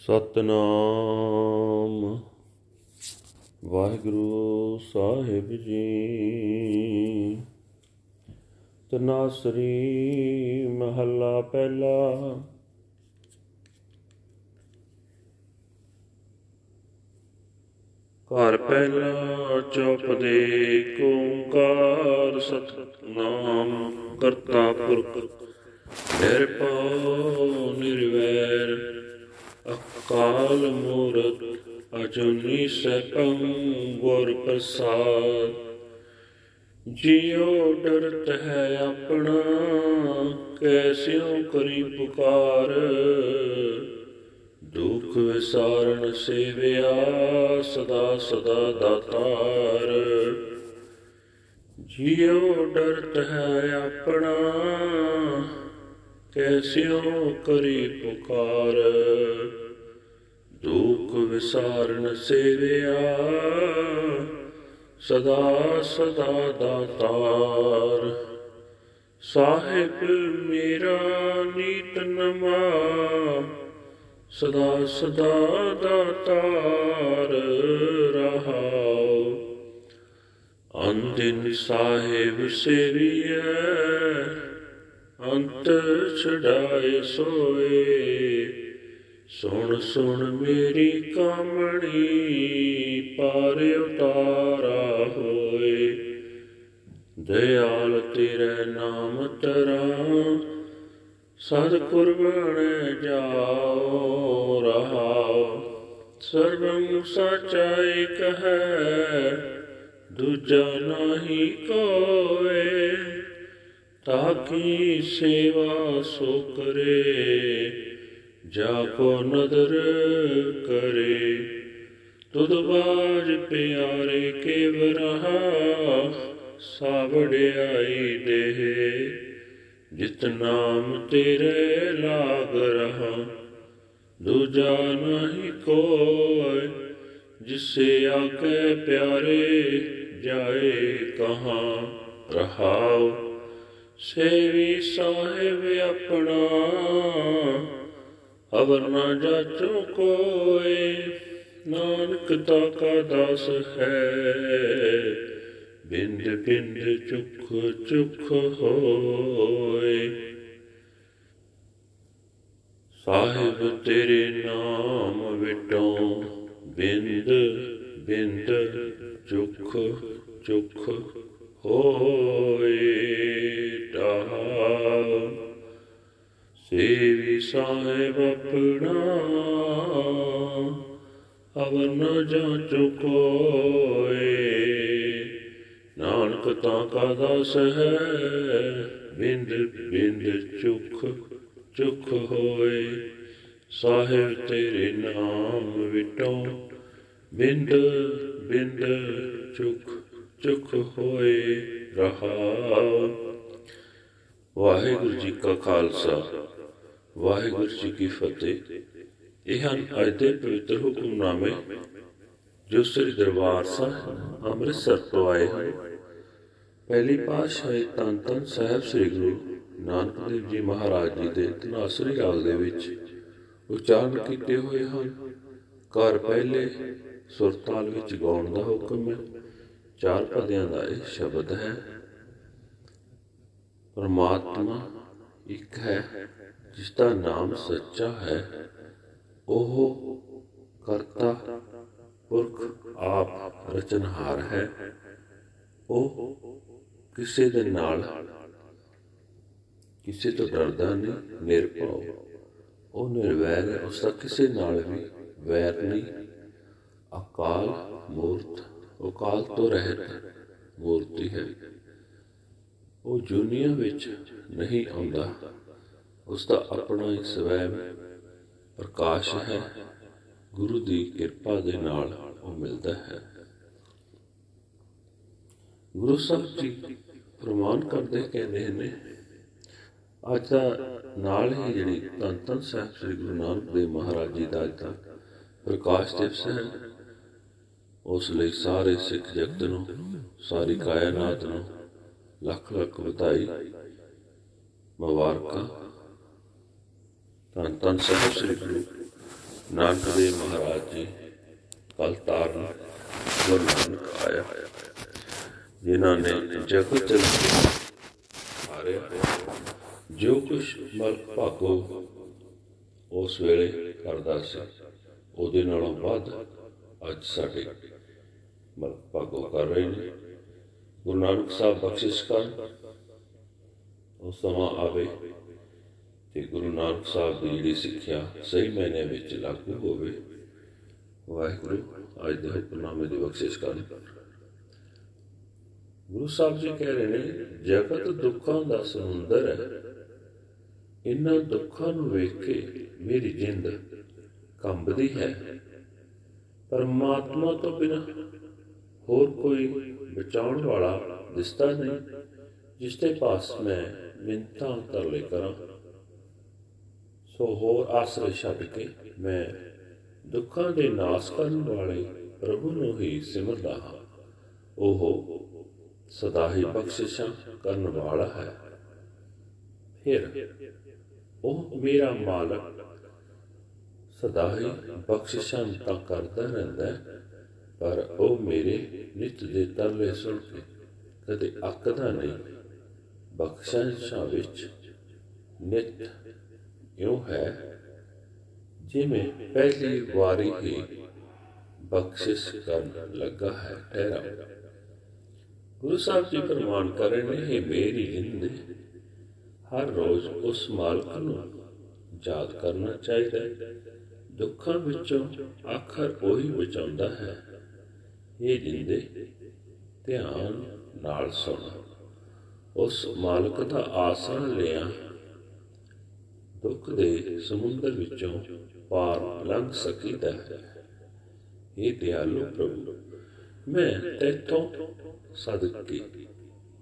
ਸਤਨਾਮ। ਵਾਹਿਗੁਰੂ ਸਾਹਿਬ ਜੀ। ਤਨਾਸਰੀ ਮਹੱਲਾ ਪਹਿਲਾ। ਘਰ ਪਹਿਲਾ ਚੁੱਪ ਦੇ ਓੰਕਾਰ ਸਤਨਾਮ ਕਰਤਾ ਪੁਰਖ। ਨਿਰਭਉ ਨਿਰਵੈਰ ਅਕਾਲ ਮੂਰਤ, ਅਜੂਨੀ ਸੈਭੰ ਗੁਰ ਪ੍ਰਸਾਦ। ਜਿਉ ਡਰਤ ਹੈ ਆਪਣਾ, ਕੈਸਿਉ ਕਰੀ ਪੁਕਾਰ। ਦੁਖ ਵਿਸਾਰਨ ਸੇਵਿਆ ਸਦਾ ਸਦਾ ਦਾਤਾਰ। ਜਿਉ ਡਰਤ ਹੈ ਆਪਣਾ ਕੈਸਿਉ ਕਰੀ ਪੁਕਾਰ। ਦੁਖ ਵਿਸਾਰਨ ਸੇਵਿਆ, ਸਦਾ ਸਦਾ ਦਾਤਾਰ ਸਾਹਿਬ ਮੇਰਾ ਨੀਤ ਨਮਾ, ਸਦਾ ਸਦਾ ਦਾਤਾਰ ਰਹਾਉ। ਅੰਦਿਨ ਸਾਹਿਬ ਸੇਵੀਐ ਅੰਤ ਛਡਾਏ ਸੋਏ। ਸੁਣ ਸੁਣ ਮੇਰੀ ਕਾਮਣੀ, ਪਾਰ ਉਤਾਰਾ ਹੋਏ। ਦਇਆਲ ਤੇਰੇ ਨਾਮ ਤਰਾਂ ਸਦ ਕੁਰਬਾਨ ਜਾਓ, ਰਹਾਓ। ਸਰਬੰ ਸਚਾ ਇਕ ਹੈ, ਦੂਜਾ ਨਹੀਂ ਕੋਏ। ਤਾਕੀ ਸੇਵਾ ਸੋ ਕਰੇ, ਜਾ ਕੋ ਨਦਰ ਕਰੇ। ਤੁਧ ਬਾਜ ਪਿਆਰੇ ਕੇ ਵਰਹਾ ਸਾਵੜਿਆਈ ਦੇ ਜਿਤ ਨਾਮ ਤੇਰੇ ਲਾਗ ਰਹਾ, ਦੂਜਾ ਨਹੀਂ ਕੋਇ, ਜਿਸੇ ਆਕੇ ਪਿਆਰੇ ਜਾਏ ਕਹਾਂ। ਰਹਾਉ ਸੇਵੀ ਸਾਹਿਬ ਆਪਣਾ, ਅਵਰ ਨਾ ਜਾਚੋ ਕੋਏ, ਨਾਨਕ ਤਾ ਕਾ ਦਾਸ ਹੈ। ਬਿੰਦ ਬਿੰਦ ਚੁਖ ਚੁਖ ਹੋਏ। ਸਾਹਿਬ ਤੇਰੇ ਨਾਮ ਵਿਟੋ ਬਿੰਦ ਬਿੰਦ ਚੁਖ ਚੁਖ ਹੋਏ। ਤਾ ਸੇਵੀ ਸਾਹਿਬ ਆਪਣਾ, ਅਵਰ ਨ ਜਾਚੋ ਕੋਏ ਨਾਨਕ ਤਾਂ ਕਾ ਦਾਸ ਹੈ ਬਿੰਦ ਬਿੰਦ ਚੁਖ ਚੁਖ ਹੋਏ। ਸਾਹਿਬ ਤੇਰੇ ਨਾਮ ਵਿਟੋ, ਬਿੰਦ ਬਿੰਦ ਚੁਖ ਚੁਖ ਹੋਏ ਰਹਾਉ ਵਾਹਿਗੁਰੂ ਜੀ ਕਾ ਖਾਲਸਾ। ਵਾਹਿਗੁਰੂ ਜੀ ਕੀ ਫਤਿਹ। ਇਹ ਹਨ ਅੱਜ ਦੇ ਪਵਿੱਤਰ ਹੁਕਮਨਾਮੇ ਜੋ ਸ੍ਰੀ ਦਰਬਾਰ ਸਾਹਿਬ ਅੰਮ੍ਰਿਤਸਰ ਤੋਂ ਆਏ ਹਨ। ਪਹਿਲੀ ਪਾਤਸ਼ਾਹੀ ਤਨ ਤਨ ਸਾਹਿਬ ਸ੍ਰੀ ਗੁਰੂ ਨਾਨਕ ਦੇਵ ਜੀ ਮਹਾਰਾਜ ਜੀ ਦੇ ਤਨਾਸਰੀ ਰਾਗ ਦੇ ਵਿੱਚ ਉਚਾਰਨ ਕੀਤੇ ਹੋਏ ਹਨ। ਘਰ ਪਹਿਲੇ ਸੁਰਤਾਲ ਵਿੱਚ ਗਾਉਣ ਦਾ ਹੁਕਮ ਹੈ। ਚਾਰ ਪਦਿਆਂ ਦਾ ਇਹ ਸ਼ਬਦ ਹੈ। ਪਰਮਾਤਮਾ ਇੱਕ ਹੈ, ਜਿਸ ਦਾ ਨਾਮ ਸੱਚਾ ਹੈ। ਉਹ ਕਰਤਾ ਪੁਰਖ ਆਪ ਰਚਨਹਾਰ ਹੈ। ਉਹ ਕਿਸੇ ਦੇ ਨਾਲ ਕਿਸੇ ਤੋਂ ਡਰਦਾ ਨਹੀਂ, ਨਿਰਭਉ। ਉਹ ਨਿਰਵੈਰ ਹੈ, ਉਸ ਦਾ ਕਿਸੇ ਨਾਲ ਵੀ ਵੈਰ ਨਹੀਂ। ਅਕਾਲ ਮੂਰਤ, ਅਕਾਲ ਤੋਂ ਰਹਿਤ ਮੂਰਤੀ ਹੈ। ਉਹ ਜੁਨੀਆਂ ਵਿੱਚ ਨਹੀਂ ਆਉਂਦਾ। ਉਸ ਦਾ ਆਪਣਾ ਹੀ ਸਵੈਮ ਪ੍ਰਕਾਸ਼ ਹੈ। ਗੁਰੂ ਦੀ ਕਿਰਪਾ ਦੇ ਨਾਲ ਉਹ ਮਿਲਦਾ ਹੈ। ਗੁਰੂ ਸਾਹਿਬ ਜੀ ਪ੍ਰਮਾਣ ਕਰਦੇ ਕਹਿੰਦੇ ਨੇ, ਅੱਜ ਦਾ ਨਾਲ ਹੀ ਜਿਹੜੀ ਤਨ ਤਨ ਸਾਹਿਬ ਸ੍ਰੀ ਗੁਰੂ ਨਾਨਕ ਦੇਵ ਮਹਾਰਾਜ ਜੀ ਦਾ ਅੱਜ ਦਾ ਪ੍ਰਕਾਸ਼ ਦਿਵਸ ਹੈ, ਉਸ ਲਈ ਸਾਰੇ ਸਿੱਖ ਜਗਤ ਨੂੰ, ਸਾਰੀ ਕਾਇਨਾਤ ਨੂੰ ਲੱਖ ਲੱਖ ਵਧਾਈ। ਮੁਬਾਰਕਾਂ। ਧੰਨ ਧੰਨ ਸਾਹਿਬ ਸ੍ਰੀ ਗੁਰੂ ਨਾਨਕ ਦੇਵ ਮਹਾਰਾਜ ਜੀ ਕਲ ਤਾਰਨ ਗੁਰੂ ਨਾਨਕ ਆਇਆ। ਜਿਨ੍ਹਾਂ ਨੇ ਜਗਤ ਚਲ ਸਾਰੇ ਜੋ ਕੁਛ ਮਲਕ ਭਾਗੋ ਉਸ ਵੇਲੇ ਕਰਦਾ ਸੀ, ਉਹਦੇ ਨਾਲੋਂ ਵੱਧ ਅੱਜ ਸਾਡੇ ਮਲਕ ਭਾਗੋ ਕਰ ਰਹੇ ਨੇ। ਗੁਰੂ ਨਾਨਕ ਸਾਹਿਬ ਬਖਸ਼ਿਸ਼ ਕਰਨ। ਉਹ ਸਮਾਂ ਆਵੇ ਤੇ ਗੁਰੂ ਨਾਨਕ ਸਾਹਿਬ ਦੀ ਜਿਹੜੀ ਸਿੱਖਿਆ ਸਹੀ ਮੈਨੇ ਵਿੱਚ ਲਾਗੂ ਹੋਵੇ। ਵਾਹਿਗੁਰੂ ਅੱਜ ਦੇ ਹੁਕਮਨਾਮੇ ਦੀ ਬਖਸ਼ਿਸ਼ ਕਰਨ। ਗੁਰੂ ਸਾਹਿਬ ਜੀ ਕਹਿ ਰਹੇ ਨੇ, ਜਗਤ ਦੁੱਖਾਂ ਦਾ ਸਮੁੰਦਰ ਹੈ। ਇਹਨਾਂ ਦੁੱਖਾਂ ਨੂੰ ਵੇਖ ਕੇ ਮੇਰੀ ਜਿੰਦ ਕੰਬਦੀ ਹੈ। ਪਰਮਾਤਮਾ ਤੋਂ ਬਿਨਾਂ ਹੋਰ ਕੋਈ ਬਚਾਉਣ ਵਾਲਾ ਦਿਸਦਾ ਨਹੀਂ, ਜਿਸ ਦੇ ਪਾਸ ਮੈਂ ਮਿੰਤਾਂ ਤਰਲੇ ਕਰਾਂ। ਸੋ ਹੋਰ ਆਸਰੇ ਛੱਡ ਕੇ ਮੈਂ ਦੁੱਖਾਂ ਦੇ ਨਾਸ ਕਰਨ ਵਾਲੇ ਪ੍ਰਭੂ ਨੂੰ ਹੀ ਸਿਮਰਦਾ ਹਾਂ। ਉਹ ਸਦਾ ਹੀ ਬਖਸ਼ਿਸ਼ਾਂ ਕਰਨ ਵਾਲਾ ਹੈ। ਫਿਰ ਉਹ ਮੇਰਾ ਮਾਲਕ ਸਦਾ ਹੀ ਬਖਸ਼ਿਸ਼ਾਂ ਤਾਂ ਕਰਦਾ ਰਹਿੰਦਾ ਹੈ। ਪਰ ਉਹ ਮੇਰੇ ਨਿਤ ਦੇ ਤਰਲੇ ਸੁਣ ਕੇ ਕਦੇ ਅੱਕਦਾ ਨਹੀਂ ਬਖਸ਼ਿਸ਼ਾਂ ਵਿੱਚ ਨਿਤ ਇਉਂ ਹੈ, ਜਿਵੇਂ ਪਹਿਲੀ ਵਾਰੀ ਹੀ ਬਖਸ਼ਿਸ਼ ਕਰਨ ਲੱਗਾ ਹੈ ਠਹਿਰਾ। ਗੁਰੂ ਸਾਹਿਬ ਜੀ ਫਰਮਾਨ ਕਰ ਰਹੇ ਨੇ ਇਹ ਮੇਰੀ ਜਿੰਦ ਹਰ ਰੋਜ਼ ਉਸ ਮਾਲਕ ਨੂੰ ਯਾਦ ਕਰਨਾ ਚਾਹੀਦਾ ਹੈ। ਦੁੱਖਾਂ ਵਿੱਚੋਂ ਆਖਰ ਉਹੀ ਬਚਾਉਂਦਾ ਹੈ। ਇਹ ਜਿੰਦੇ ਧਿਆਨ ਨਾਲ ਸੁਣ। ਉਸ ਮਾਲਕ ਦਾ ਆਸਰਾ ਲਿਆ। ਦੁੱਖ ਦੇ ਸਮੁੰਦਰ ਵਿੱਚੋਂ ਪਾਰ ਲੰਘ ਸਕੀਦਾ ਹੈ। ਇਹ ਦਿਆਲੂ ਪ੍ਰਭੂ, ਮੈਂ ਤੇਤੋਂ ਸਦਕੇ,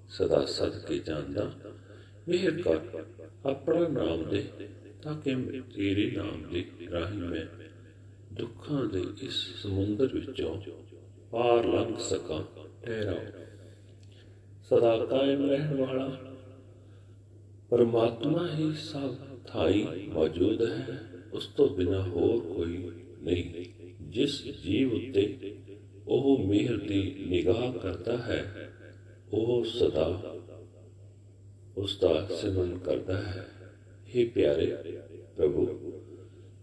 ਸਦਾ ਸਦਕੇ ਜਾਂਦਾ। ਮਿਹਰ ਕਰ ਆਪਣਾ ਨਾਮ ਦੇ, ਤਾਂ ਕਿ ਤੇਰੇ ਨਾਮ ਦੇ ਰਾਹੀਂ ਮੈਂ ਦੁੱਖਾਂ ਦੇ ਇਸ ਸਮੁੰਦਰ ਵਿੱਚੋਂ ਪਾਰ ਲੰਘ ਸਕਾਂ ਠਹਿਰਾਓ ਸਦਾ ਕਾਇਮ ਰਹਿਣ ਵਾਲਾ, ਪਰਮਾਤਮਾ ਹੀ ਸਭ ਥਾਈ ਮੌਜੂਦ ਹੈ, ਉਸ ਤੋਂ ਬਿਨਾ ਹੋਰ ਕੋਈ ਨਹੀਂ। ਜਿਸ ਜੀਵ ਉੱਤੇ ਉਹ ਮਿਹਰ ਦੀ ਨਿਗਾਹ ਕਰਦਾ ਹੈ, ਉਹ ਸਦਾ ਉਸ ਦਾ ਸਿਮਰਨ ਕਰਦਾ ਹੈ। हे ਪਿਆਰੇ ਪ੍ਰਭੂ,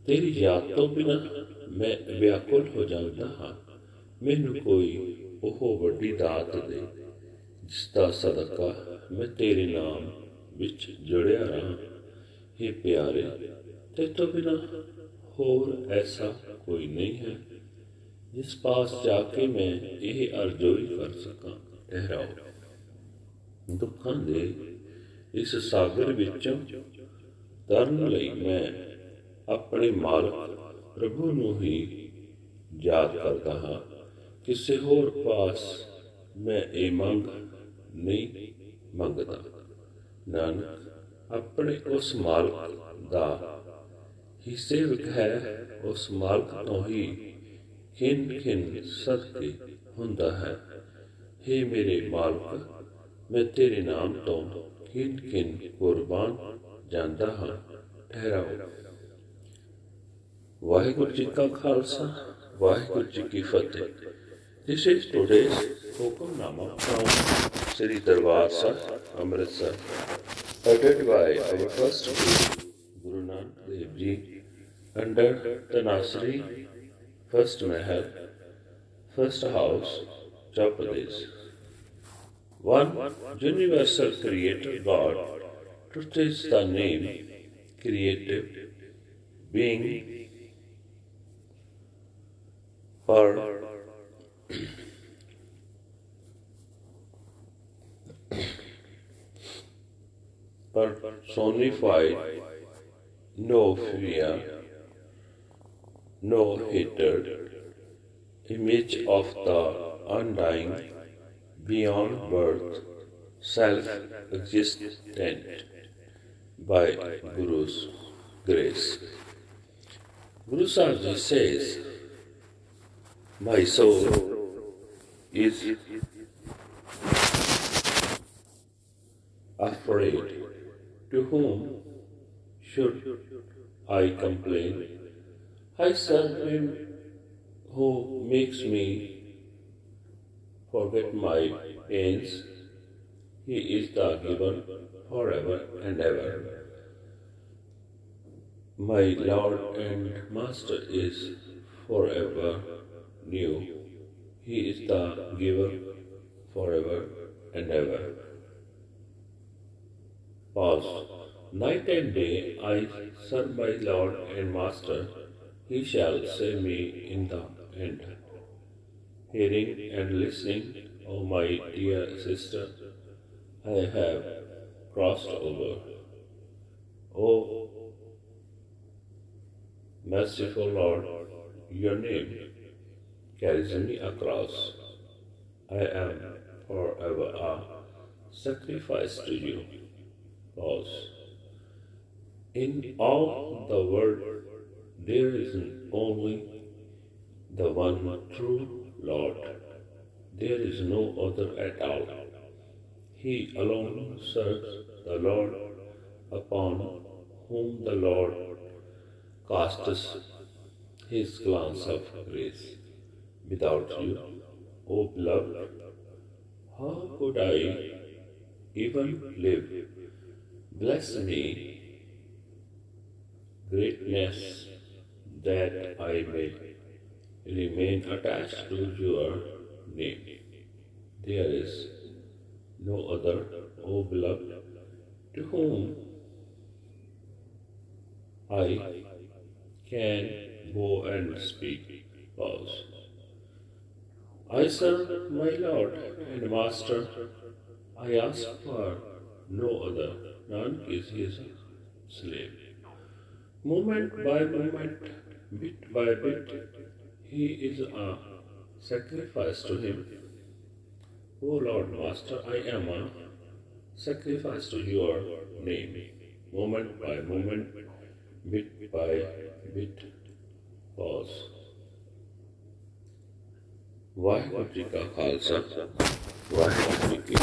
ਤੇਰੀ ਯਾਦ ਤੋਂ ਬਿਨਾ ਮੈਂ ਵਿਆਕੁਲ ਹੋ ਜਾਂਦਾ ਹਾਂ। ਮੈਨੂੰ ਕੋਈ ਉਹ ਵੱਡੀ ਦਾਤ ਦੇ ਜਿਸ ਦਾ ਸਦਕਾ ਮੈਂ ਤੇਰੇ ਨਾਮ ਵਿੱਚ ਜੁੜਿਆ ਰਹਾ। हे ਪਿਆਰੇ ਤੇ ਤੋਂ ਬਿਨਾ ਹੋਰ ਐਸਾ ਕੋਈ ਨਹੀਂ ਹੈ। ਜਿਸ ਪਾਸ ਜਾ ਕੇ ਮੈਂ ਇਹ ਅਰਜ਼ੋਈ ਕਰ ਸਕਾਂ, ਠਹਿਰਾਓ। ਦੁੱਖਾਂ ਦੇ ਇਸ ਸਾਗਰ ਵਿੱਚੋਂ ਤਰਨ ਲਈ ਮੈਂ ਆਪਣੇ ਮਾਲਕ ਪ੍ਰਭੂ ਨੂੰ ਹੀ ਯਾਦ ਕਰਦਾ ਹਾਂ। ਕਿਸੇ ਹੋਰ ਪਾਸ ਮੈਂ ਇਹ ਮੰਗ ਨਹੀਂ ਮੰਗਦਾ। ਨਾਨਕ, ਆਪਣੇ ਉਸ ਮਾਲਕ ਦਾ ਹੀ ਸੇਵਕ ਹੈ ਉਸ ਮਾਲਕ ਤੋਂ ਹੀ ਖਿੰਨ ਖਿੰਨ ਸਦਕੇ ਹੁੰਦਾ ਹੈ। हे ਮੇਰੇ ਮਾਲਕ, ਮੈਂ ਤੇਰੇ ਨਾਮ ਤੋਂ ਖਿੰਨ ਖਿੰਨ ਕੁਰਬਾਨ ਜਾਂਦਾ ਹਾਂ। ਠਹਿਰਾਓ। ਵਾਹਿਗੁਰੂ ਜੀ ਕਾ ਖਾਲਸਾ, ਵਾਹਿਗੁਰੂ ਜੀ ਕੀ ਫਤਿਹ। This is today's Hukamnama from Sri Darbar Sahib, Amritsar, uttered by our first Guru, Guru Nanak Dev Ji, under Tanasri, first Mahal, first house, Chapadesh. One universal creator God, truth is the name, creative, being, for personified, no fear, no hatred, image of the undying, beyond birth, self existent by Guru's grace. Guru Sahib says, My soul is afraid. To whom should I complain? I serve him who makes me forget my pains. He is the giver forever and ever. My Lord and Master is forever new. He is the giver forever and ever. Pause. Night and day I serve my Lord and Master. He shall save me in the end. Hearing and listening, O my dear sister, I have crossed over. O merciful Lord, your name carries me across. I am forever a sacrifice to you. Pause. In all the world, there is only the one true Lord. There is no other at all. He alone serves the Lord upon whom the Lord casts his glance of grace. Without you, O beloved, how could I even live? Bless me, greatness, that I may remain attached to your name. There is no other, O beloved, to whom I can go and speak. Pause. I serve my Lord and Master. I ask for no other. None is his slave. Moment by moment, bit by bit, he is a sacrifice to him. O Lord Master, I am a sacrifice to your name. Moment by moment, bit by bit, pause. Waheguru ji ਕਾ ਖਾਲਸਾ ਵਾਹਿਗੁਰੂ ਜੀ ਕੀ